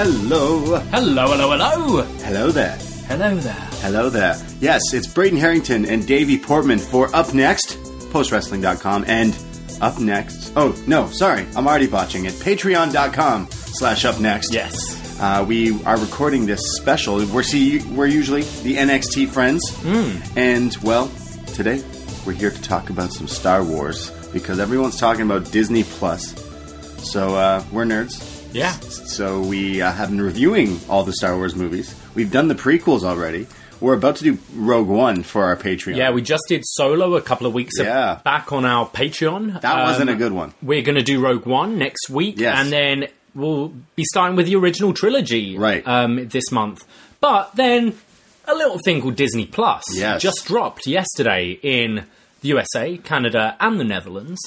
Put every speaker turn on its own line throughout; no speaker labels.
Hello.
Hello, hello, hello.
Hello there.
Hello there.
Hello there. Yes, it's Braden Herrington and Davie Portman for Up Next, postwrestling.com, and Up Next. Oh, no, sorry, I'm already botching it. Patreon.com slash Up Next.
Yes.
Uh, we are recording this special. We're see we're usually the NXT friends, and well, today we're here to talk about some Star Wars because everyone's talking about Disney Plus. So uh, we're nerds.
Yeah.
So we uh, have been reviewing all the Star Wars movies. We've done the prequels already. We're about to do Rogue One for our Patreon.
Yeah, we just did Solo a couple of weeks
Yeah.
back on our Patreon.
that wasn't
Um,
a good one.
We're going to do Rogue One next week,
Yes.
and then we'll be starting with the original trilogy
Right.
um, this month. But then a little thing called Disney Plus
Yes.
just dropped yesterday in the USA, Canada, and the Netherlands.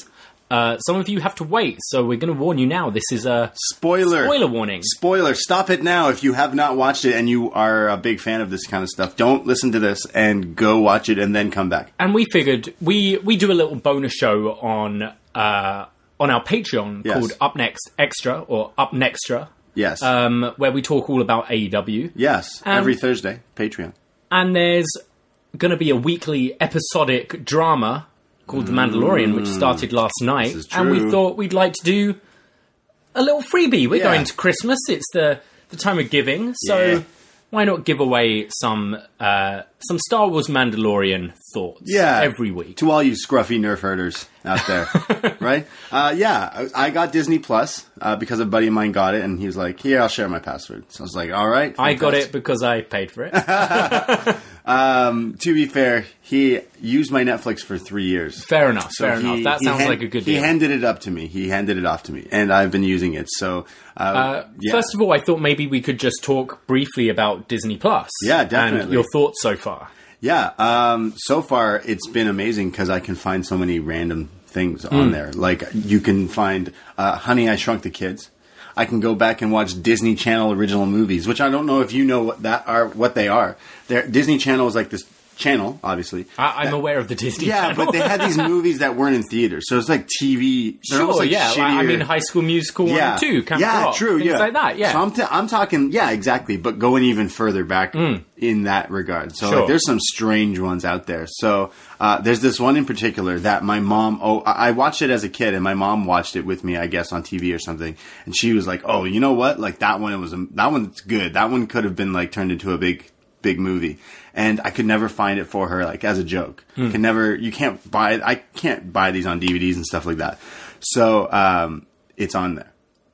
Uh, some of you have to wait, so we're going to warn you now. This is a
Spoiler.
spoiler warning.
Spoiler. Stop it now if you have not watched it and you are a big fan of this kind of stuff. Don't listen to this and go watch it and then come back.
and we figured we we do a little bonus show on uh, on our Patreon
Yes.
called Up Next Extra or Up Nextra,
Yes.
um, where we talk all about AEW.
yes.
um,
Every Thursday. Patreon.
And there's going to be a weekly episodic drama called The Mandalorian, which started last night,
Mm.
and we thought we'd like to do a little freebie. We're
Yeah.
going to Christmas; it's the the time of giving, so.
Yeah.
Why not give away some uh, some Star Wars Mandalorian thoughts
Yeah.
every week?
To all you scruffy nerf herders out there, right? Uh, yeah, I I got Disney Plus uh, because a buddy of mine got it, and he was like, "Here, I'll share my password." So I was like, "All right."
I got
fantastic."
it because I paid for it.
Um, to be fair, he used my Netflix for three years.
fair enough.
So
fair
he-
enough. That sounds
hand-
like a good deal.
He handed it up to me. He handed it off to me, and I've been using it. So, uh,
Uh,
yeah.
First of all, I thought maybe we could just talk briefly about Disney Plus.
Yeah,
And
definitely.
your thoughts so far.
yeah. Um, so far, it's been amazing because I can find so many random things
Hmm.
on there. Like you can find uh, "Honey, I Shrunk the Kids." I can go back and watch Disney Channel original movies, which I don't know if you know what that are. What they are. They're, Disney Channel is like this channel, obviously.
I, I'm aware of the Disney
Yeah,
Channel.
but they had these movies that weren't in theaters, so it's like TV.
Sure,
like
yeah. I- I mean, High School Musical 1 and 2, Camp
yeah,
Rock,
true, yeah,
like that, yeah.
So I'm, t- I'm talking, yeah, exactly, but going even further back in that regard. So.
Sure.
like, there's some strange ones out there. So uh, there's this one in particular that my mom. Oh, I I watched it as a kid, and my mom watched it with me, I guess, on TV or something. And she was like, "Oh, you know what? Like that one, it was a, that one's good. That one could have been like turned into a big." Big movie, and I could never find it for her, like as a joke.
Hmm.
Can never, you can't buy. I can't buy these on DVDs and stuff like that. So um, it's on there.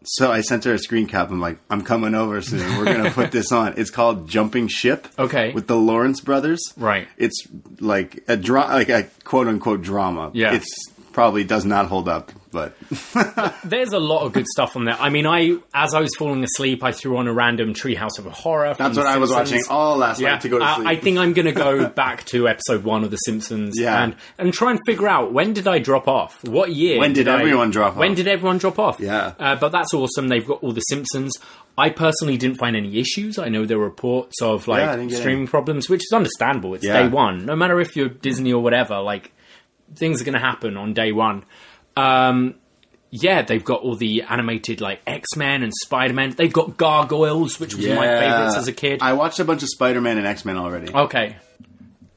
So I sent her a screen cap. I'm like, I'm coming over soon. We're gonna put this on. It's called Jumping Ship.
Okay.
With the Lawrence brothers.
Right.
It's like a dra- like a quote unquote drama.
Yeah.
It's probably does not hold up, but
There's a lot of good stuff on there. I mean, I as I was falling asleep, I threw on a random Treehouse of Horror.
that's what I was watching all last
Yeah,
night to go to
I-
sleep.
I think I'm going to go back to episode one of The Simpsons
Yeah.
and and try and figure out when did I drop off? What year?
When did
I-
everyone drop off?
When did everyone drop off?
Yeah.
uh, but that's awesome. They've got all The Simpsons. I personally didn't find any issues. I know there were reports of like
get
streaming problems, which is understandable. It's
Yeah.
day one. No matter if you're Disney or whatever, like things are going to happen on day one. Um, yeah, they've got all the animated like X Men and Spider Man. They've got Gargoyles, which was of my favorites as a kid.
I watched a bunch of Spider Man and X Men already.
Okay.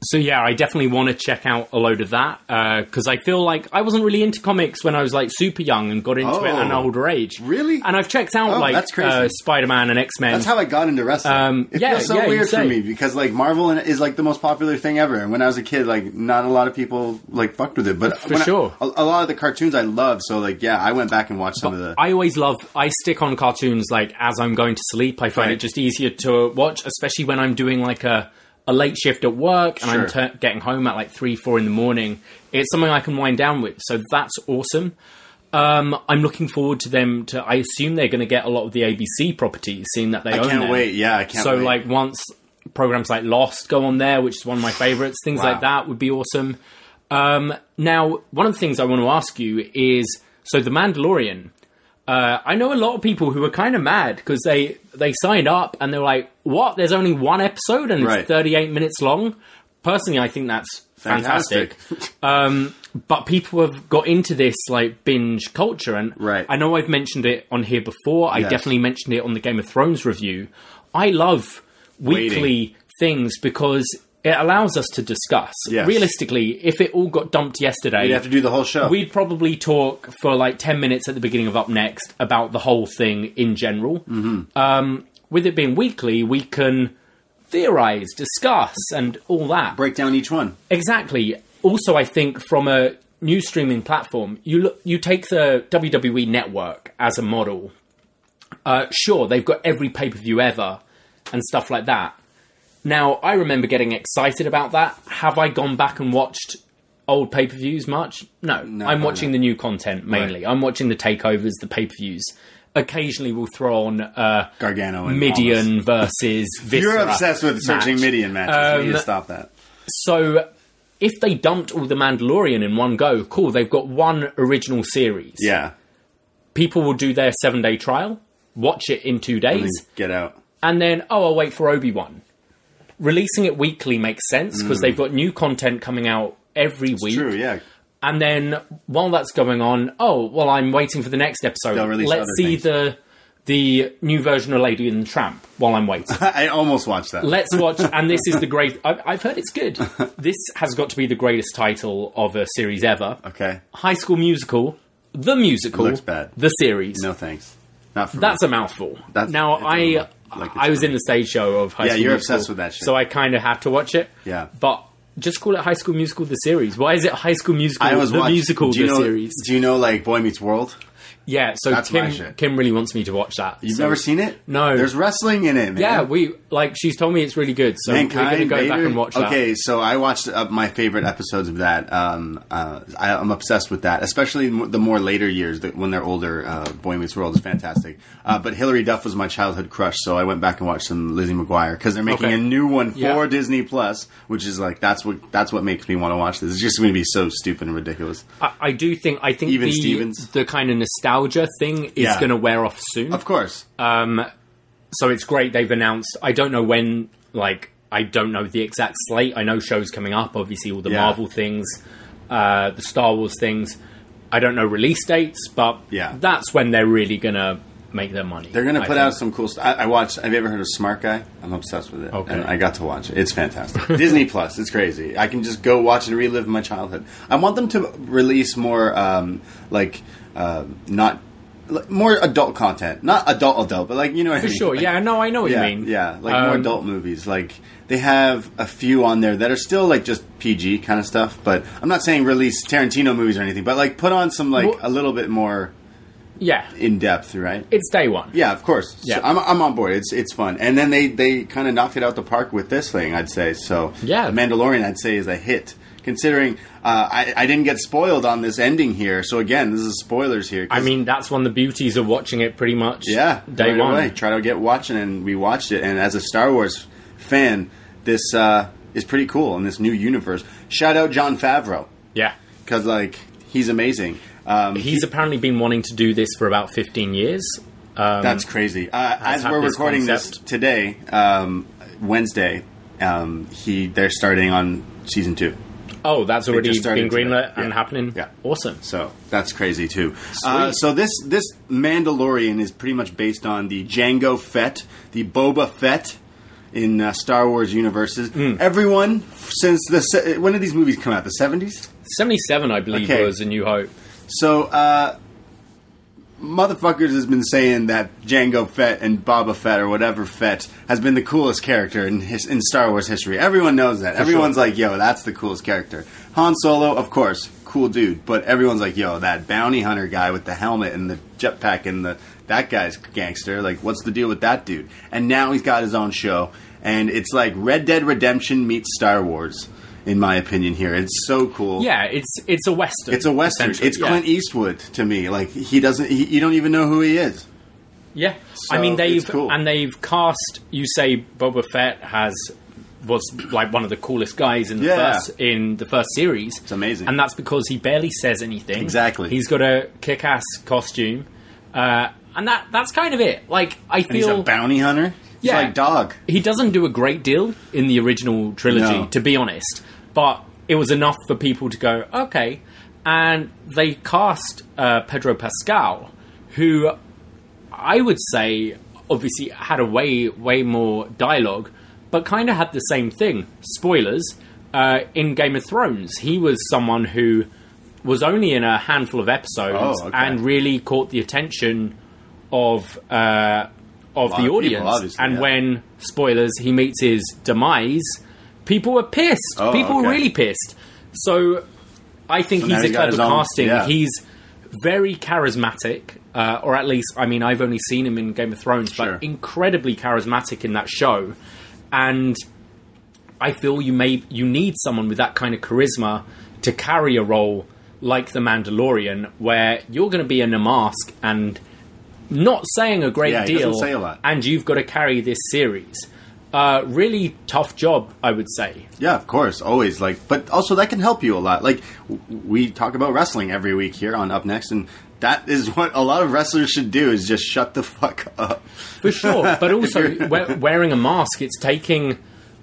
So yeah, I definitely want to check out a load of that because I feel like I wasn't really into comics when I was like super young and got into it at an
Oh.
older age.
Really?
And I've checked out
Oh,
like uh, Spider Man and X Men.
That's how I got into wrestling.
Um,
it
yeah,
feels so
yeah,
weird for me because like Marvel is like the most popular thing ever, and when I was a kid, like not a lot of people like fucked with it. But
For sure.
a, a lot of the cartoons I love. So like, yeah, I went back and watched some of the.
I always love. I stick on cartoons like as I'm going to sleep. I find
Right.
it just easier to watch, especially when I'm doing like a a late shift at work and I'm
Sure.
tur getting home at like three, four in the morning. It's something I can wind down with. So that's awesome. Um, I'm looking forward to them. To I assume they're going to get a lot of the ABC properties, seeing that they
I
own
can't
them.
wait. Yeah, I can't.
so
wait.
like once programs like Lost go on there, which is one of my favorites, things
Wow.
like that would be awesome. Um, now, one of the things I want to ask you is so the Mandalorian. Uh, I know a lot of people who are kind of mad because they they signed up and they're like, "What? There's only one episode and
Right.
it's 38 minutes long." Personally, I think that's fantastic.
fantastic.
um, but people have got into this like binge culture, and
Right.
I know I've mentioned it on here before. I
Yes.
definitely mentioned it on the Game of Thrones review. I love weekly things because it allows us to discuss.
Yes.
Realistically, if it all got dumped yesterday,
you have to do the whole show.
we'd probably talk for like 10 minutes at the beginning of Up Next about the whole thing in general. Mm-hmm. Um, with it being weekly, we can theorize, discuss, and all that.
break down each one.
Exactly. Also, I think from a new streaming platform, you look, you take the WWE network as a model. Uh, sure, they've got every pay per view ever and stuff like that. Now, I remember getting excited about that. Have I gone back and watched old pay per views much? No, I'm watching
not.
the new content mainly. I'm watching the takeovers, the pay per views. Occasionally, we'll throw on uh,
Gargano and
Mideon versus Viscera.
You're obsessed with searching
match.
Mideon matches. you need to
Um,
stop that.
So if they dumped all the Mandalorian in one go, cool, they've got one original series.
Yeah.
People will do their seven day trial, watch it in two days,
Get out.
and then, oh, I'll wait for Obi Wan. Releasing it weekly makes sense because they've got new content coming out every week.
Mm. True. Yeah.
And then while that's going on, oh, well, I'm waiting for the next episode. Let's see
things.
the the new version of Lady and the Tramp while I'm waiting.
I almost watched that.
Let's watch, and this is the great. I've, I've heard it's good. This has got to be the greatest title of a series ever.
okay.
High School Musical, the musical,
Looks bad.
the series.
No thanks. Not for
That's
me.
a mouthful.
That's-
now I.
like
I was in the stage show of High
Yeah,
School
you're
Musical,
obsessed with that shit.
so I kind of have to watch it.
Yeah.
but just call it High School Musical the series. Why is it High School Musical
I was
the
watching,
musical the
know,
series?
Do you know like Boy Meets World?
Yeah, so
That's my
Kim
shit.
Kim really wants me to watch that.
You've
so-
never seen it?
No.
There's wrestling in it, man.
Yeah, we like she's told me it's really good, so we're
Mankind,
gonna go back
Vader?
and watch that.
Okay, so I watched uh, my favorite episodes of that. Um, uh, I, I'm obsessed with that, especially m- the more later years that when they're older. Uh, Boy Meets World is fantastic. Uh, but Hilary Duff was my childhood crush, so I went back and watched some Lizzie McGuire because they're making
Okay.
a new one for
Yeah.
Disney Plus, which is like that's what that's what makes me want to watch this. It's just going to be so stupid and ridiculous.
I, I do think I think
Even
the
Stevens?
the kind of nostalgia thing is
Yeah.
going to wear off soon.
Of course,
Um, so it's great they've announced. I don't know when. Like I don't know the exact slate. I know shows coming up. Obviously, all the
Yeah.
Marvel things, uh, the Star Wars things. I don't know release dates, but
Yeah.
that's when they're really gonna make their money.
they're going to put out some cool stuff. I, I watched. Have you ever heard of Smart Guy? I'm obsessed with it,
Okay.
and I got to watch it. It's fantastic. Disney Plus, it's crazy. I can just go watch and relive my childhood. I want them to release more, um, like, uh, not more adult content, not adult adult, but like you know what I
for
mean?
sure.
Like,
yeah, no, I know what
yeah,
you mean.
yeah, like more
Um,
adult movies. Like they have a few on there that are still like just PG kind of stuff. But I'm not saying release Tarantino movies or anything, but like put on some like
Well-
a little bit more
Yeah.
in depth, right?
It's day one.
Yeah, of course.
Yeah.
So I'm, I'm on board. It's it's fun, and then they they kind of knocked it out the park with this thing. I'd say so.
Yeah.
The Mandalorian, I'd say, is a hit. Considering uh, I, I didn't get spoiled on this ending here, so again, this is spoilers here.
I mean, that's one of the beauties of watching it pretty much
yeah,
day
right
one.
away. Try to get watching, and we watched it. And as a Star Wars fan, this uh, is pretty cool in this new universe. Shout out Jon Favreau
Yeah.
because like he's amazing. Um,
He's apparently been wanting to do this for about 15 years. Um,
That's crazy. Uh, as we're
this
recording
concept.
this today, um, Wednesday, um, he they're starting on season two.
oh, that's already been greenlit
today.
and
Yeah.
happening.
Yeah.
Awesome.
So that's crazy too. Uh, so this this Mandalorian is pretty much based on the Jango Fett, the Boba Fett in uh, Star Wars universes.
Hmm.
Everyone since the se- when did these movies come out? The seventies.
77, I believe,
Okay.
was A New Hope.
So, uh, motherfuckers has been saying that Jango Fett and Boba Fett or whatever Fett has been the coolest character in his, in Star Wars history. Everyone knows that. everyone's like, "Yo, that's the coolest character." Han Solo, of course, cool dude, but everyone's like, "Yo, that bounty hunter guy with the helmet and the jetpack and the that guy's gangster. Like, what's the deal with that dude?" And now he's got his own show, and it's like Red Dead Redemption meets Star Wars. In my opinion, here it's so cool.
Yeah, it's it's a western.
It's a western. It's
Yeah.
Clint Eastwood to me. Like he doesn't. He, you don't even know who he is.
Yeah,
So,
I mean they've
cool.
and they've cast. You say Boba Fett has was like one of the coolest guys in the
Yeah.
first in the first series. It's
amazing.
and that's because he barely says anything.
Exactly.
he's got a kick-ass costume, uh, and that that's kind of it. Like I
And he's a
feel
bounty hunter.
Yeah.
like dog.
he doesn't do a great deal in the original trilogy,
No.
to be honest. But it was enough for people to go, okay. And they cast uh, Pedro Pascal, who I would say obviously had a way, way more dialogue, but kind of had the same thing. Spoilers uh, in Game of Thrones, he was someone who was only in a handful of episodes
Oh, okay.
and really caught the attention of uh, of the
people,
audience.
obviously,
and
yeah.
when spoilers, he meets his demise, people were pissed.
Oh,
people were really pissed. So I think
So
he's a
got
clever casting.
yeah.
He's very charismatic, uh, or at least, I mean, I've only seen him in Game of Thrones,
Sure.
but incredibly charismatic in that show. And I feel you may you need someone with that kind of charisma to carry a role like the Mandalorian, where you're going to be in a mask and not saying a great
Yeah,
deal,
a
and you've got to carry this series. Uh, really tough job, I would say.
Yeah, of course, always. Like, but also that can help you a lot. Like, w- we talk about wrestling every week here on Up Next, and that is what a lot of wrestlers should do: is just shut the fuck up.
For sure, but also we- wearing a mask, it's taking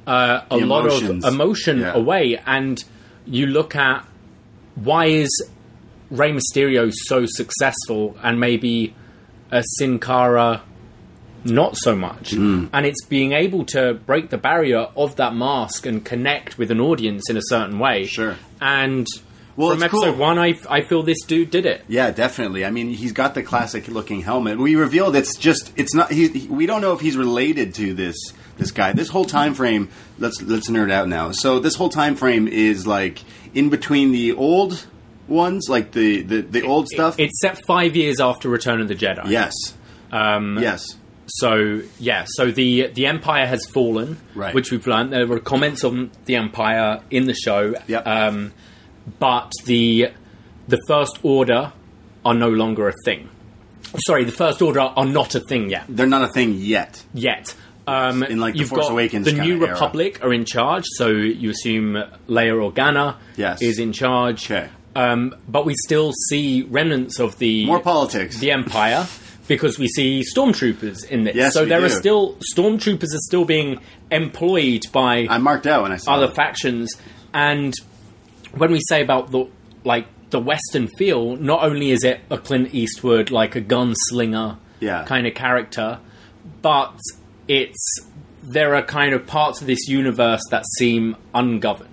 uh, a lot of emotion
Yeah.
away. And you look at why is Rey Mysterio so successful, and maybe a Sin Cara not so much.
Hmm.
And it's being able to break the barrier of that mask and connect with an audience in a certain way.
Sure.
And
Well,
from episode
cool.
one, I, I feel this dude did it.
Yeah, definitely. I mean, he's got the classic looking helmet. We revealed it's just it's not. He, he- we don't know if he's related to this this guy. This whole time frame. Let's let's nerd out now. So this whole time frame is like in between the old ones, like the the, the old stuff.
It's set five years after Return of the Jedi.
yes.
Um,
Yes.
So yeah, so the the Empire has fallen,
Right.
which we've learned. There were comments on the Empire in the show,
Yep.
um, but the the First Order are no longer a thing. Sorry, the First Order are not a thing yet.
They're not a thing yet.
Yet. Um,
In, like, the
you've
Force
got
Awakens
the New
era.
Republic are in charge, so you assume Leia Organa
Yes.
is in charge.
Okay.
Um, but we still see remnants of the
More politics.
the Empire because we see stormtroopers in this.
Yes,
so there are still stormtroopers are still being employed by
I marked out when I saw
other
it.
factions, and when we say about the like the Western feel, not only is it a Clint Eastwood like a gunslinger
Yeah.
kind of character, but it's there are kind of parts of this universe that seem ungoverned.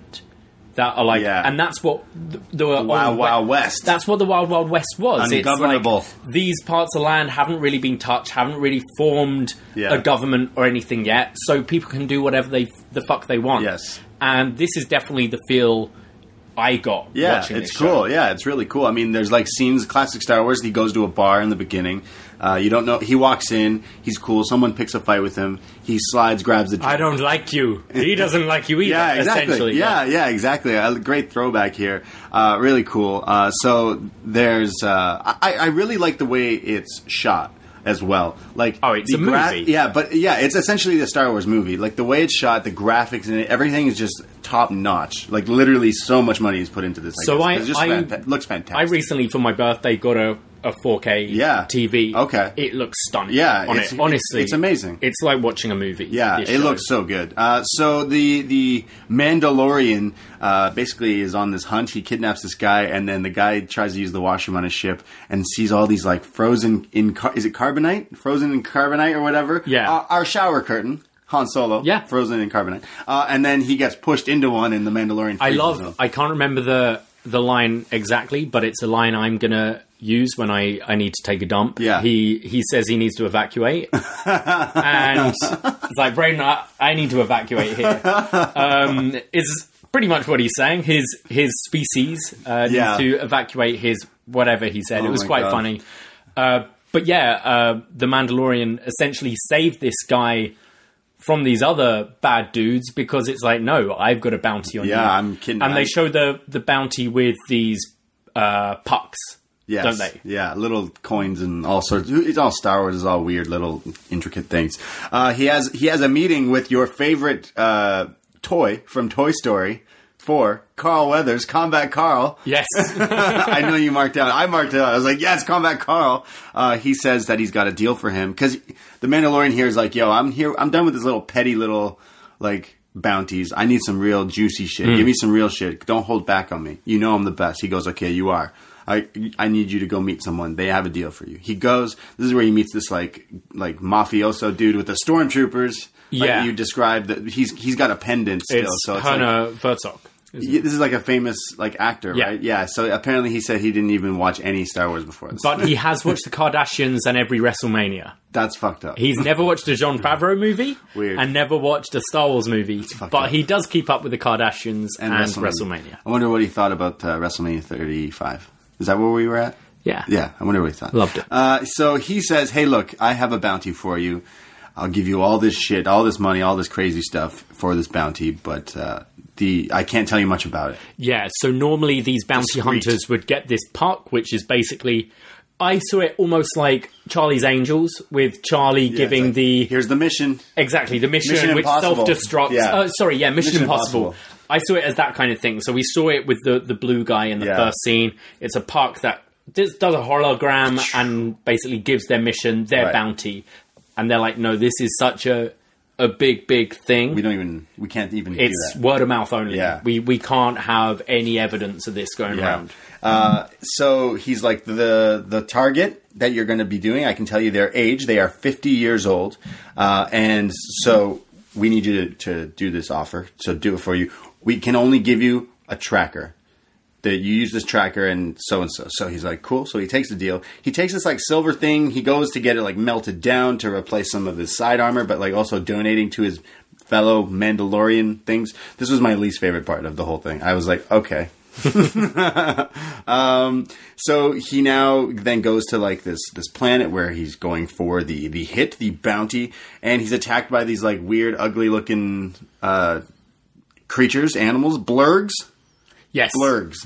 That are like,
Yeah.
and that's what the, the
Wild Wild West.
That's what the Wild Wild West was. It's like, these parts of land haven't really been touched, haven't really formed
Yeah.
a government or anything yet, so people can do whatever they the fuck they want.
Yes.
and this is definitely the feel I got.
Yeah, it's cool.
show.
Yeah, it's really cool. I mean, there's like scenes, classic Star Wars. He goes to a bar in the beginning. Uh, you don't know. He walks in. He's cool. Someone picks a fight with him. He slides, grabs the.
I don't like you. He doesn't like you either.
yeah, exactly.
Essentially,
Yeah, yeah, exactly. A great throwback here. Uh, really cool. Uh, so there's. Uh, I, I really like the way it's shot as well. Like
Oh, it's a movie.
Yeah, but yeah, it's essentially the Star Wars movie. Like the way it's shot, the graphics and everything is just top notch. Like literally, so much money is put into this.
So
guess.
I- I-
fanta- looks fantastic.
I recently, for my birthday, got a, a 4K
Yeah.
TV.
Okay.
It looks stunning.
Yeah,
on
it's-
it. Honestly,
it's amazing.
It's like watching a movie.
Yeah, it
show.
looks so good. Uh, so the the Mandalorian uh, basically is on this hunt. He kidnaps this guy, and then the guy tries to use the washroom on his ship and sees all these like frozen in car- is it carbonite, frozen in carbonite or whatever.
Yeah.
our, our shower curtain. Han Solo,
Yeah.
frozen in carbonite, uh, and then he gets pushed into one in the Mandalorian.
I love. I can't remember the the line exactly, but it's a line I'm gonna use when I, I need to take a dump.
Yeah.
He he says he needs to evacuate, and it's like Braden, I, I need to evacuate here. Um, is pretty much what he's saying. His his species uh,
Yeah.
needs to evacuate his whatever he said.
Oh
it was quite
God.
funny. Uh, but yeah, uh, the Mandalorian essentially saved this guy from these other bad dudes because it's like, no, I've got a bounty on you.
Yeah, I'm kidding.
And they show the the bounty with these uh, pucks,
Yes.
don't they?
Yeah, little coins and all sorts. It's all Star Wars. It's all weird, little intricate things. Uh, he has he has a meeting with your favorite uh, toy from Toy Story Four, Carl Weathers, Combat Carl.
Yes.
I know you marked out. I marked out. I was like, yes, Combat Carl. Uh, he says that he's got a deal for him because the Mandalorian here is like, yo, I'm here. I'm done with this little petty little like bounties. I need some real juicy shit.
Hmm.
Give me some real shit. Don't hold back on me. You know I'm the best. He goes, okay, you are. I I need you to go meet someone. They have a deal for you. He goes. This is where he meets this like like mafioso dude with the stormtroopers. Like
Yeah.
you described that he's he's got a pendant still.
it's
so it's like,
Hannah Herzog.
yeah, this is like a famous like actor,
Yeah.
right? Yeah. So apparently he said he didn't even watch any Star Wars before this.
But he has watched the Kardashians and every WrestleMania.
That's fucked up.
He's never watched a Jon Favreau movie
Weird.
and never watched a Star Wars movie. But
up.
he does keep up with the Kardashians and, WrestleMania.
I wonder what he thought about uh, WrestleMania 35. Is that where we were at?
Yeah.
Yeah, I wonder what he thought.
Loved it.
Uh, so he says, "Hey, look, I have a bounty for you. I'll give you all this shit, all this money, all this crazy stuff for this bounty, but uh, the I can't tell you much about it."
Yeah, so normally these bounty
Discreet.
hunters would get this puck, which is basically. I saw it almost like Charlie's Angels, with Charlie
Yeah,
giving
like,
the
here's the mission.
Exactly, the mission,
Mission
which self-destructs.
Yeah.
Uh, sorry, yeah, Mission,
Mission
Impossible.
Impossible.
I saw it as that kind of thing. So we saw it with the the blue guy in the
Yeah.
first scene. It's a park that does, does a hologram and basically gives their mission, their
Right.
bounty, and they're like, "No, this is such a a big, big thing.
We don't even. We can't even
it's
do that.
word of mouth only.
Yeah.
We we can't have any evidence of this going
Yeah.
around."
Uh, so he's like the the target that you're going to be doing. I can tell you their age. They are 50 years old, uh, and so we need you to, to do this offer. So do it for you. We can only give you a tracker. That you use this tracker and so and so. So he's like, cool. So he takes the deal. He takes this like silver thing. He goes to get it like melted down to replace some of his side armor, but like also donating to his fellow Mandalorian things. This was my least favorite part of the whole thing. I was like, okay, um, so he now then goes to like this this planet where he's going for the the hit, the bounty, and he's attacked by these like weird, ugly looking uh, creatures, animals, blurgs,
Yes,
blurgs.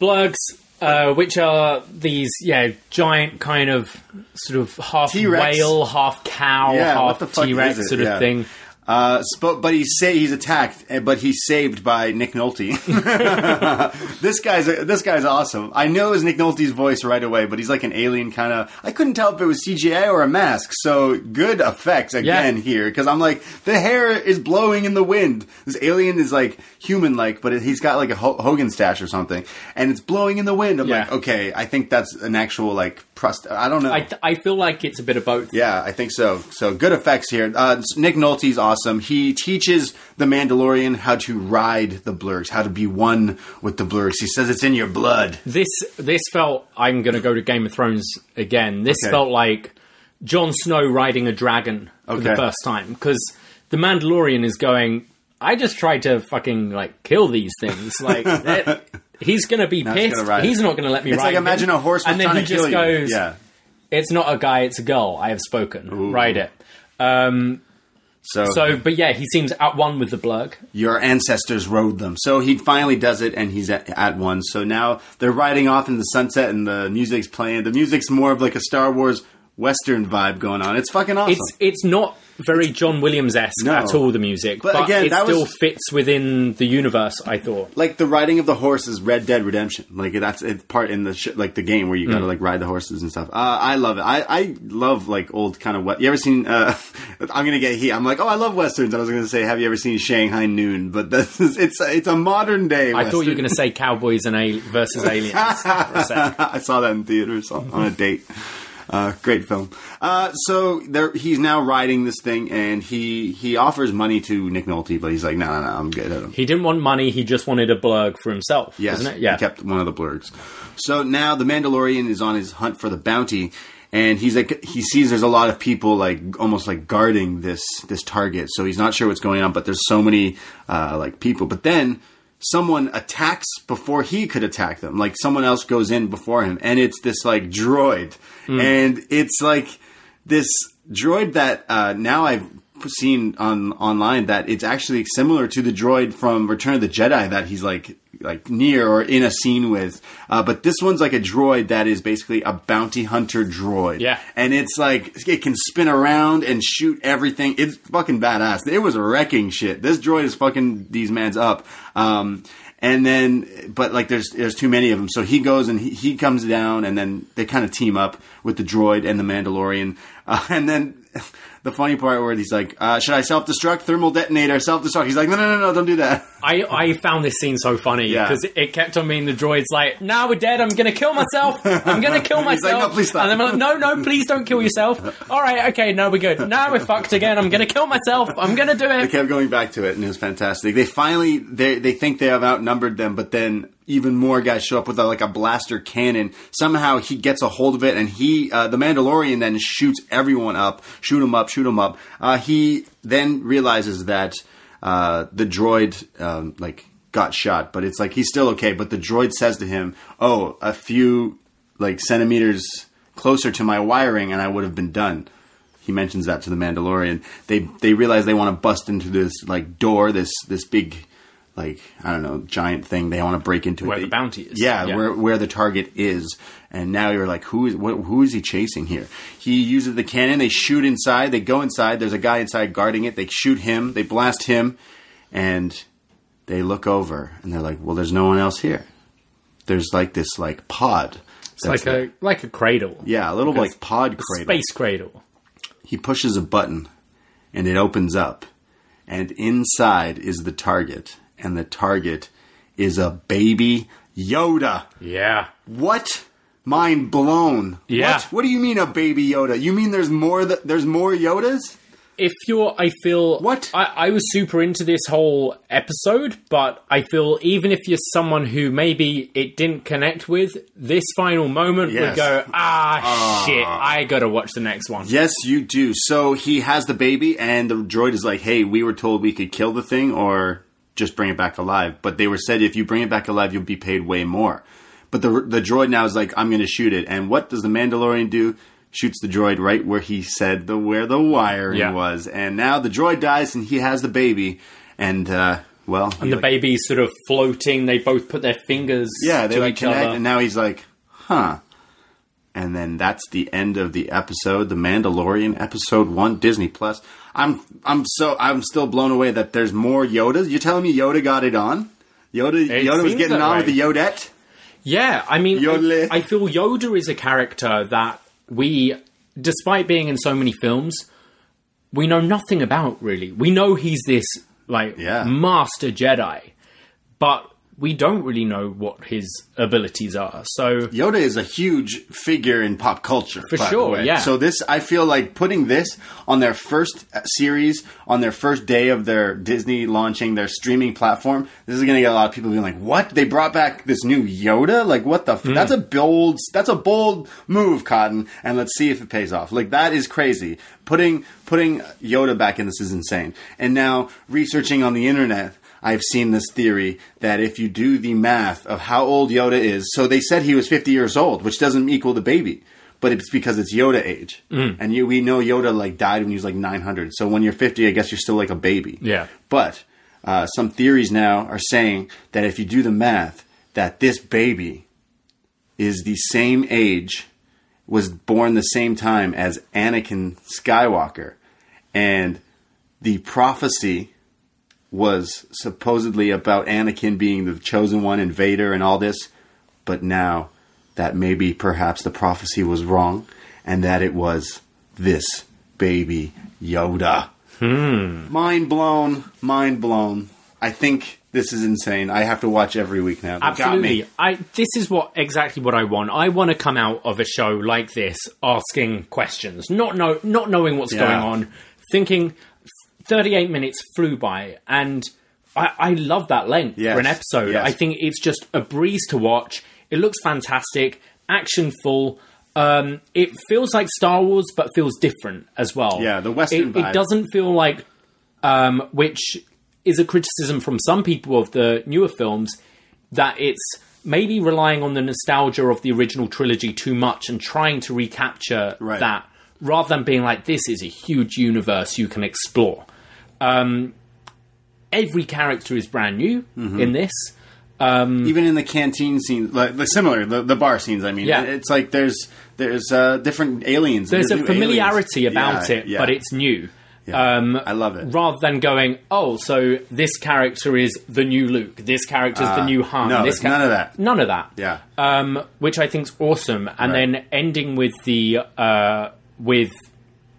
Blurgs, uh, which are these yeah giant kind of sort of half
T-Rex.
whale, half cow,
Yeah, what
half
the fuck
T Rex
is it?
sort of
Yeah.
thing.
Uh, sp- but he's say he's attacked, eh, but he's saved by Nick Nolte. this guy's this guy's awesome. I know his Nick Nolte's voice right away, but he's like an alien kind of. I couldn't tell if it was CGI or a mask. So good effects again
Yeah.
here because I'm like the hair is blowing in the wind. This alien is like human like, but he's got like a Hogan stash or something, and it's blowing in the wind. I'm
Yeah.
like, okay, I think that's an actual like prost. I don't know.
I, I feel like it's a bit of both.
Yeah, I think so. So good effects here. Uh, Nick Nolte's awesome. He teaches the Mandalorian how to ride the blurgs, how to be one with the blurgs. He says it's in your blood.
This this felt. I'm going to go to Game of Thrones again. This
Okay.
felt like Jon Snow riding a dragon for the first time because the Mandalorian is going. I just tried to fucking like kill these things. Like he's gonna be
he's
pissed.
gonna ride
He's
it.
not gonna let me
It's
ride.
like
him.
imagine a horse was
and then
trying
he
to
just
kill you.
goes,
Yeah.
"It's not a guy, it's a girl. I have spoken. Ride it." Um,
So,
so, but yeah, he seems at one with the blurg.
your ancestors rode them. So he finally does it, and he's at, at one. So now they're riding off in the sunset, and the music's playing. The music's more of like a Star Wars Western vibe going on. It's fucking awesome.
It's it's not very John Williams esque
No.
at all. The music,
But
but,
again,
it
that
still
was-
fits within the universe. I thought.
like the riding of the horse is Red Dead Redemption. Like that's it's part in the sh- like the game where you
Mm.
gotta like ride the horses and stuff. Uh, I love it. I, I love like old kind of what you ever seen. Uh, I'm gonna get heat. I'm like, oh, I love westerns. I was gonna say, have you ever seen Shanghai Noon? But this is it's it's a modern day.
I thought you were going to say cowboys and a- versus aliens for a sec.
I saw that in theaters on, on a date. Uh, great film. Uh, so there, he's now riding this thing, and he he offers money to Nick Nolte, but he's like, no, no, no, I'm good.
He didn't want money; he just wanted a blurg for himself,
Yes,
wasn't it? Yeah.
he kept one of the blurgs. So now the Mandalorian is on his hunt for the bounty, and he's like, he sees there's a lot of people like almost like guarding this this target. So he's not sure what's going on, but there's so many uh, like people. But then someone attacks before he could attack them. Like someone else goes in before him, and it's this like droid, and it's like this droid that uh, now I've seen on online that it's actually similar to the droid from Return of the Jedi that he's like like near or in a scene with. Uh, but this one's like a droid that is basically a bounty hunter droid.
Yeah.
and it's like it can spin around and shoot everything. It's fucking badass. It was wrecking shit. This droid is fucking these mans up. Um, and then, but like, there's there's too many of them. So he goes and he, he comes down, and then they kind of team up with the droid and the Mandalorian. Uh, and then the funny part where he's like, uh, "Should I self destruct? Thermal detonator, self destruct." He's like, "No, no, no, no, don't do that."
I, I found this scene so funny because it, it kept on being the droid's like, "Now we're dead. I'm gonna kill myself. I'm gonna kill
He's like,
myself."
"No, please stop."
And then I'm like, "No, no, please don't kill yourself." All right, okay, no, we're good. Now we're fucked again. I'm gonna kill myself. I'm gonna do it.
They kept going back to it, and it was fantastic. They finally they they think they have outnumbered them, but then even more guys show up with a, like a blaster cannon. Somehow he gets a hold of it, and he uh, the Mandalorian then shoots everyone up, shoot him up, shoot him up. Uh, he then realizes that uh, the droid um, like got shot, but it's like he's still okay. But the droid says to him, "Oh, a few like centimeters closer to my wiring, and I would have been done." he mentions that to the Mandalorian. They they realize they want to bust into this like door, this this big like I don't know giant thing. They want to break into
Where
it.
the bounty is.
Yeah,
Yeah.
where where the target is. And now you're like, who is what, who is he chasing here? He uses the cannon. They shoot inside. They go inside. There's a guy inside guarding it. They shoot him. They blast him, and they look over and they're like, well, there's no one else here. There's like this like pod.
It's like a like a cradle.
yeah, a little
Like
like pod cradle
Space cradle.
he pushes a button and it opens up and inside is the target and the target is a baby yoda.
Yeah.
what? Mind blown.
Yeah.
what? What do you mean a baby yoda? You mean there's more th- there's more yodas?
If you're i feel
What?
I, I was super into this whole episode but i feel even if you're someone who maybe it didn't connect with this final moment
Yes.
would go ah, shit i gotta watch the next one.
Yes you do. So he has the baby and the droid is like hey we were told we could kill the thing or just bring it back alive. But they were said if you bring it back alive you'll be paid way more. But the the droid now is like i'm going to shoot it. And what does the mandalorian do? Shoots the droid right where he said the where the wiring
Yeah.
was. And now the droid dies and he has the baby. And uh well
and the baby's sort of floating. They both put their fingers
yeah they
to
like connect.
other.
And now he's like huh. And then that's the end of the episode the mandalorian episode 1 disney plus i'm i'm so i'm still blown away that there's more yodas you're telling me yoda got it on? Yoda
It
yoda was getting on with the yodette?
Yeah, I mean, I, I feel Yoda is a character that we, despite being in so many films, we know nothing about really. We know he's this like
Yeah.
master Jedi, but we don't really know what his abilities are. So
Yoda is a huge figure in pop culture,
For sure, yeah.
So this, I feel like putting this on their first uh, series, on their first day of their Disney launching their streaming platform, this is going to get a lot of people being like, "What? They brought back this new Yoda? Like, what the? F-
Hmm.
That's a bold, that's a bold move, Cotton. And let's see if it pays off. Like that is crazy. Putting putting Yoda back in this is insane. And now researching on the internet. I've seen this theory that if you do the math of how old Yoda is, so they said he was 50 years old, which doesn't equal the baby, but it's because it's Yoda age. And you, we know Yoda like died when he was like 900. So when you're 50, I guess you're still like a baby.
Yeah.
But uh, some theories now are saying that if you do the math, that this baby is the same age, was born the same time as Anakin Skywalker, and the prophecy was supposedly about Anakin being the chosen one and Vader and all this, but now that maybe perhaps the prophecy was wrong and that it was this baby Yoda. Hmm. Mind blown, mind blown. I think this is insane. I have to watch every week now.
Absolutely.
me.
I this is what exactly what I want. I want to come out of a show like this asking questions, not know not knowing what's
Yeah.
going on, thinking 38 minutes flew by and I, I love that length
Yes.
for an episode.
Yes.
I think it's just a breeze to watch. It looks fantastic, action full. Um, it feels like Star Wars, but feels different as well.
Yeah, the Western
It, it doesn't feel like um, which is a criticism from some people of the newer films that it's maybe relying on the nostalgia of the original trilogy too much and trying to recapture
Right.
that rather than being like this is a huge universe you can explore. Um, every character is brand new
Mm-hmm.
in this.
even in the canteen scenes, like the similar the, the bar scenes. I mean,
Yeah.
it's like there's there's uh, different aliens.
There's a familiarity
aliens.
about
Yeah,
it,
yeah.
but it's new.
Yeah.
Um,
I love it.
Rather than going, oh, so this character is the new Luke, this character is the
Uh,
new Han.
no,
this
it's none of that.
None of that.
Yeah.
Um, which I think's awesome, and
Right.
then ending with the uh, with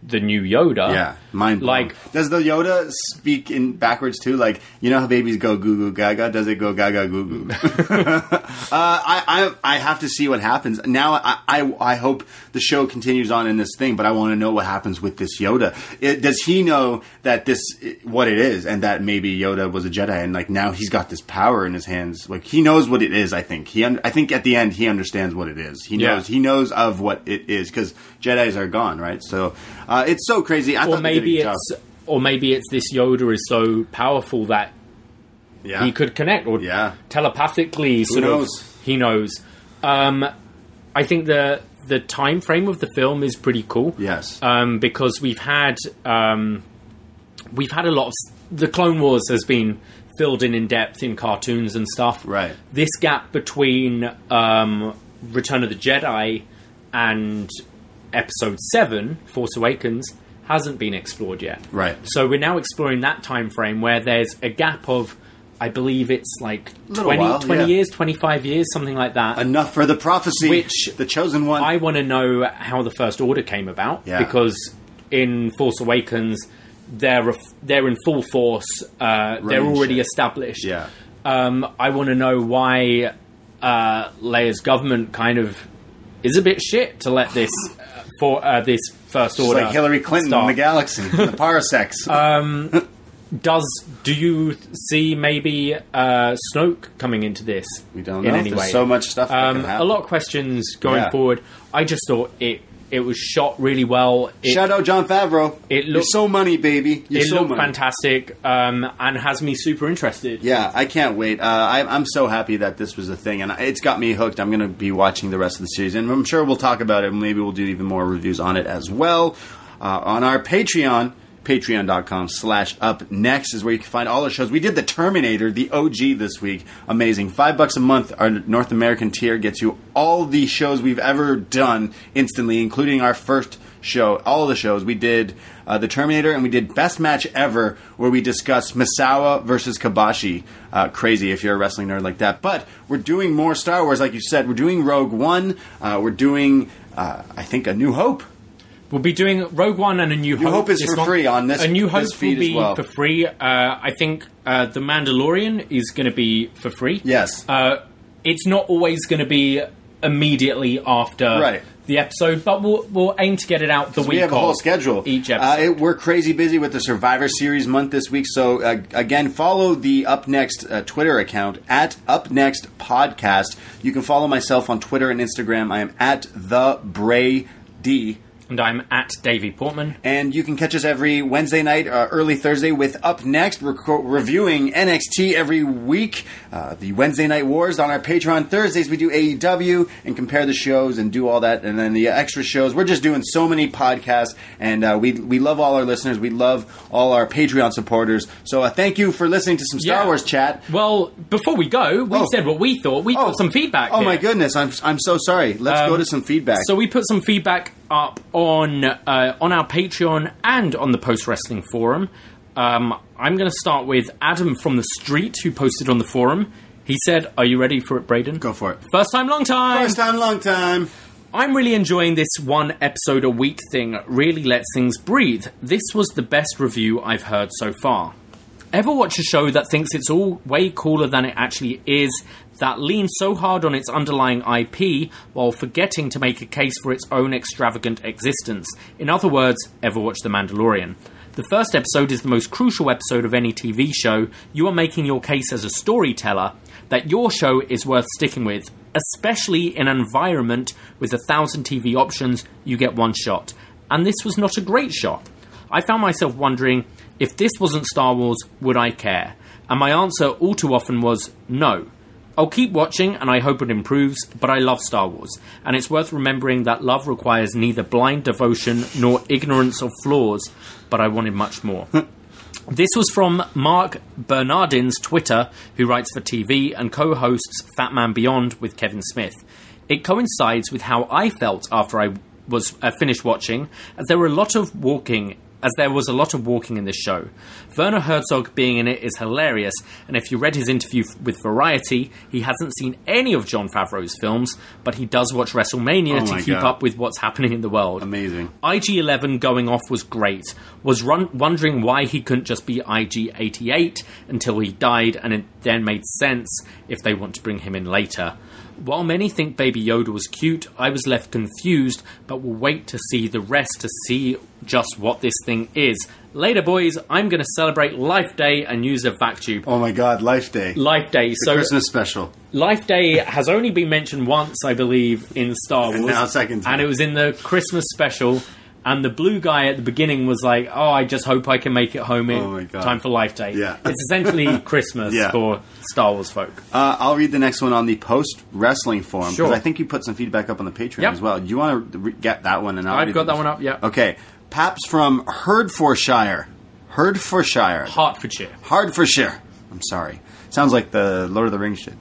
the new Yoda.
Yeah, mind blown.
Like-
does the Yoda speak in backwards too? Like you know how babies go goo goo gaga? Does it go gaga goo goo? uh, I, I I have to see what happens now. I, I I hope the show continues on in this thing, but I want to know what happens with this Yoda. It, does he know that this what it is, and that maybe Yoda was a Jedi, and like now he's got this power in his hands? Like he knows what it is. I think he. Un- I think at the end he understands what it is. He
Yeah.
knows. He knows of what it is because Jedi's are gone, right? So uh, it's so crazy. I
or
thought a
maybe it's or maybe it's this Yoda is so powerful that
yeah.
he could connect or
Yeah.
telepathically sort
knows?
of he knows um, i think the the time frame of the film is pretty cool
Yes.
um, because we've had um, we've had a lot of the clone wars has been filled in in depth in cartoons and stuff
Right.
this gap between um, return of the jedi and episode 7 force awakens hasn't been explored yet
Right.
so we're now exploring that time frame where there's a gap of, I believe it's like
Little
20,
while,
20
yeah.
years, 25 years, something like that.
Enough for the prophecy.
Which
the chosen one.
I want to know how the First Order came about
Yeah.
because in Force Awakens, they're, they're in full force, uh, they're already
shit.
established.
yeah.
Um, I want to know why uh, Leia's government kind of is a bit shit to let this uh, for uh, this First
It's
Order
like Hillary Clinton in the galaxy, the parsecs.
does do you see maybe uh, Snoke coming into this?
we don't
in
know.
any
There's
way?
so much stuff.
Um, a lot of questions going
Yeah.
forward. I just thought it it was shot really well. It,
Shout out Jon Favreau.
it
You're so money, baby. You're
it
so
looked
money.
fantastic um, and has me super interested.
Yeah, I can't wait. Uh, I, I'm so happy that this was a thing, and it's got me hooked. I'm going to be watching the rest of the series, and I'm sure we'll talk about it. Maybe we'll do even more reviews on it as well uh, on our Patreon. Patreon.com slash up next is where you can find all our shows. We did the Terminator, the OG this week. Amazing. Five bucks a month. Our North American tier gets you all the shows we've ever done instantly, including our first show, all the shows. We did uh, the Terminator and we did Best Match Ever, where we discussed Misawa versus Kobashi. Uh, crazy if you're a wrestling nerd like that. But we're doing more Star Wars, like you said. We're doing Rogue One. Uh, we're doing, uh, I think, A New Hope.
We'll be doing Rogue One and A New,
New Hope is for free on this-
A New Hope will be
well.
for free. Uh, I think uh, The Mandalorian is going to be for free.
Yes.
Uh, it's not always going to be immediately after
Right.
the episode, but we'll we'll aim to get it out the week.
we have a whole schedule.
each
Uh,
episode.
it, we're crazy busy with the Survivor Series month this week. So uh, again, follow the Up Next uh, Twitter account at Up Next Podcast. You can follow myself on Twitter and Instagram. I am at the Bray D.
and I'm at Davie Portman.
And you can catch us every Wednesday night, uh, early Thursday, with Up Next, reco- reviewing NXT every week. Uh, the Wednesday Night Wars on our Patreon. Thursdays, we do AEW and compare the shows and do all that. And then the extra shows. We're just doing so many podcasts, and uh, we, we love all our listeners. We love all our Patreon supporters. So uh, thank you for listening to some Star
Yeah.
Wars chat.
Well, before we go, we
Oh.
said what we thought. We got some feedback.
Oh, my goodness. I'm, I'm so sorry. Let's
Um,
go to some feedback.
So we put some feedback up on uh, on our Patreon and on the Post Wrestling Forum. Um, I'm going to start with Adam from the Street, who posted on the forum. He said, "Are you ready for it, Braden?
Go for it.
First time, long time.
First time, long time.
I'm really enjoying this one episode a week thing. Really lets things breathe. This was the best review I've heard so far. Ever watch a show that thinks it's all way cooler than it actually is, that leans so hard on its underlying IP while forgetting to make a case for its own extravagant existence? In other words, ever watch The Mandalorian? The first episode is the most crucial episode of any TV show. You are making your case as a storyteller that your show is worth sticking with, especially in an environment with a thousand TV options, you get one shot. And this was not a great shot. I found myself wondering if this wasn't Star Wars, would I care? And my answer all too often was no. I'll keep watching and I hope it improves, but I love Star Wars. And it's worth remembering that love requires neither blind devotion nor ignorance of flaws, but I wanted much more. This was from Mark Bernardin's Twitter, who writes for TV and co hosts Fat Man Beyond with Kevin Smith. It coincides with how I felt after I was uh, finished watching, as there were a lot of walking. As there was a lot of walking in this show. Werner Herzog being in it is hilarious, and if you read his interview with Variety, he hasn't seen any of Jon Favreau's films, but he does watch WrestleMania
Oh
to keep
God.
up with what's happening in the world.
Amazing.
IG11 going off was great. Was run- wondering why he couldn't just be IG88 until he died, and it then made sense if they want to bring him in later. While many think Baby Yoda was cute, I was left confused, but will wait to see the rest to see just what this thing is. Later, boys, I'm going to celebrate Life Day and use a vac tube.
Oh my God, Life Day.
Life Day.
The
So
Christmas special.
Life Day has only been mentioned once, I believe, in Star Wars.
And now second time.
And it was in the Christmas special. And the blue guy at the beginning was like, "Oh, I just hope I can make it home in
Oh
time for Life Day."
Yeah.
it's essentially Christmas
Yeah.
for Star Wars folk.
Uh, I'll read the next one on the post wrestling forum because
Sure.
I think you put some feedback up on the Patreon
Yep.
as well. Do you want to re- get that one? And I'll
I've
read
got that one up, yeah.
Okay, Paps from Herdforshire. Herdforshire.
Hertfordshire.
Hardforshire. I'm sorry. Sounds like the Lord of the Rings shit.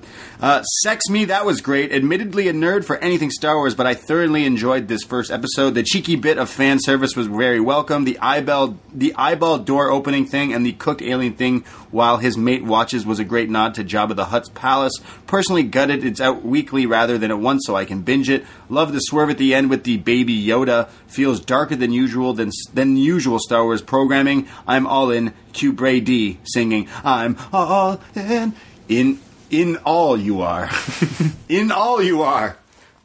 Uh, Sex Me, that was great. Admittedly a nerd for anything Star Wars, but I thoroughly enjoyed this first episode. The cheeky bit of fan service was very welcome. The eyeball, the eyeball door opening thing and the cooked alien thing while his mate watches was a great nod to Jabba the Hutt's palace. Personally gutted it's out weekly rather than at once so I can binge it. Love the swerve at the end with the baby Yoda. Feels darker than usual than, than usual Star Wars programming. I'm all in. Q Bray D singing, I'm all in. In in all you are. in all you are.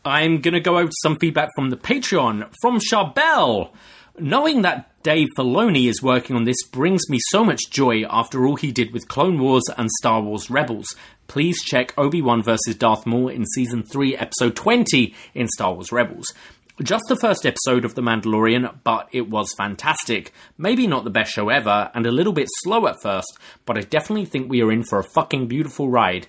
I'm going to go over some feedback from the Patreon from Charbel. Knowing that Dave Filoni is working on this brings me so much joy after all he did with Clone Wars and Star Wars Rebels. Please check Obi Wan vs. Darth Maul in Season 3, Episode 20 in Star Wars Rebels. Just the first episode of The Mandalorian, but it was fantastic. Maybe not the best show ever, and a little bit slow at first, but I definitely think we are in for a fucking beautiful ride.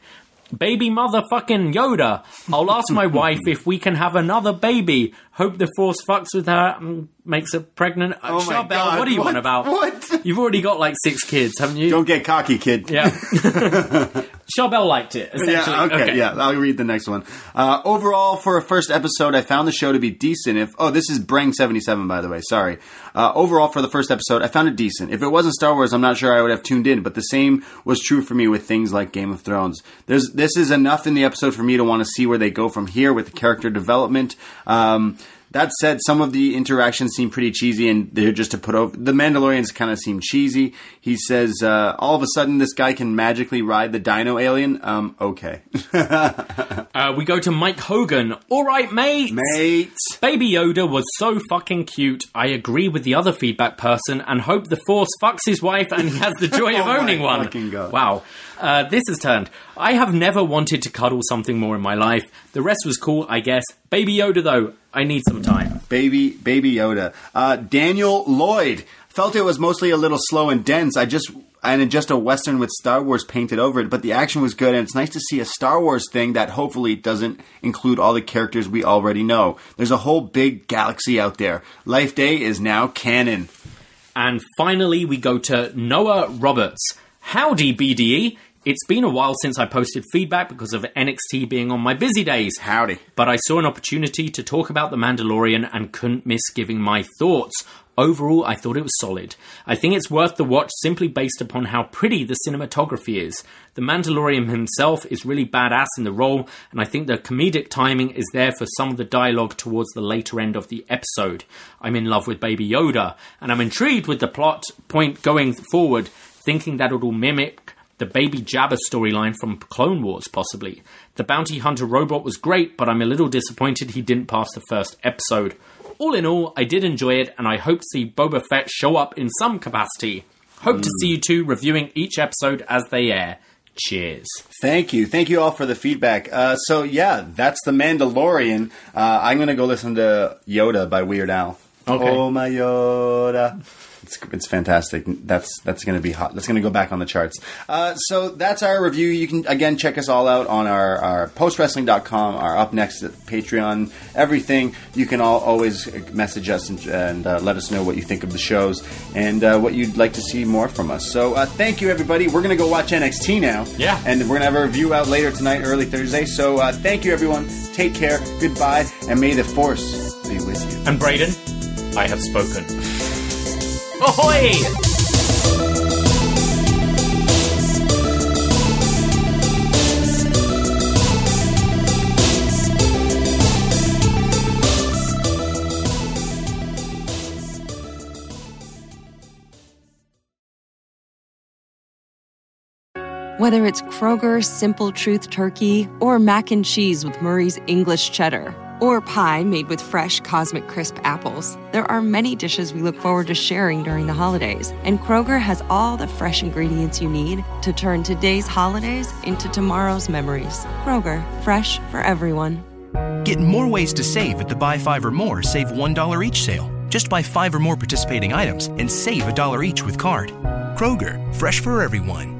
Baby motherfucking Yoda. I'll ask my wife if we can have another baby. Hope the force fucks with her and makes her pregnant.
Oh my God,
what are you on about?
What?
You've already got like six kids, haven't you?
Don't get cocky, kid.
yeah. Charbel liked it, essentially.
Yeah, okay, yeah, I'll read the next one. Uh, overall, for a first episode, I found the show to be decent. If oh, this is Brang77, by the way, sorry. Uh, overall, for the first episode, I found it decent. If it wasn't Star Wars, I'm not sure I would have tuned in, but the same was true for me with things like Game of Thrones. There's This is enough in the episode for me to want to see where they go from here with the character development. Um, That said, some of the interactions seem pretty cheesy, and they're just to put over. The Mandalorians kind of seem cheesy. He says, uh, "All of a sudden, this guy can magically ride the Dino alien." Um, okay,
Uh, we go to Mike Hogan. All right, mate.
Mate.
Baby Yoda was so fucking cute. I agree with the other feedback person and hope the Force fucks his wife and he has the joy of
Oh my
owning one. Wow. Uh, this has turned. I have never wanted to cuddle something more in my life. The rest was cool, I guess. Baby Yoda, though, I need some time.
Baby, baby Yoda. Uh, Daniel Lloyd felt it was mostly a little slow and dense. I just and just a western with Star Wars painted over it, but the action was good, and it's nice to see a Star Wars thing that hopefully doesn't include all the characters we already know. There's a whole big galaxy out there. Life Day is now canon.
And finally, we go to Noah Roberts. Howdy, BDE. It's been a while since I posted feedback because of NXT being on my busy days.
Howdy.
But I saw an opportunity to talk about The Mandalorian and couldn't miss giving my thoughts. Overall, I thought it was solid. I think it's worth the watch simply based upon how pretty the cinematography is. The Mandalorian himself is really badass in the role, and I think the comedic timing is there for some of the dialogue towards the later end of the episode. I'm in love with Baby Yoda, and I'm intrigued with the plot point going forward, thinking that it'll mimic the Baby Jabba storyline from Clone Wars, possibly. The bounty hunter robot was great, but I'm a little disappointed he didn't pass the first episode. All in all, I did enjoy it, and I hope to see Boba Fett show up in some capacity. Hope to see you two reviewing each episode as they air. Cheers.
Thank you. Thank you all for the feedback. Uh, so, yeah, that's The Mandalorian. Uh, I'm going to go listen to Yoda by Weird Al.
Okay.
Oh, my Yoda. It's, it's fantastic. That's that's going to be hot. That's going to go back on the charts. Uh, so that's our review. You can again check us all out on our, our postwrestling.com, our upNXT Patreon, everything. You can all always message us and, and uh, let us know what you think of the shows and uh, what you'd like to see more from us. So uh, thank you everybody. We're going to go watch NXT now.
Yeah.
And we're going to have a review out later tonight, early Thursday. So uh, thank you everyone. Take care. Goodbye, and may the force be with you.
And Braden, I have spoken. Ahoy!
Whether it's Kroger's Simple Truth Turkey or mac and cheese with Murray's English Cheddar or pie made with fresh Cosmic Crisp apples, there are many dishes we look forward to sharing during the holidays. And Kroger has all the fresh ingredients you need to turn today's holidays into tomorrow's memories. Kroger, fresh for everyone.
Get more ways to save at the Buy Five or More Save $1 each sale. Just buy five or more participating items and save a dollar each with card. Kroger, fresh for everyone.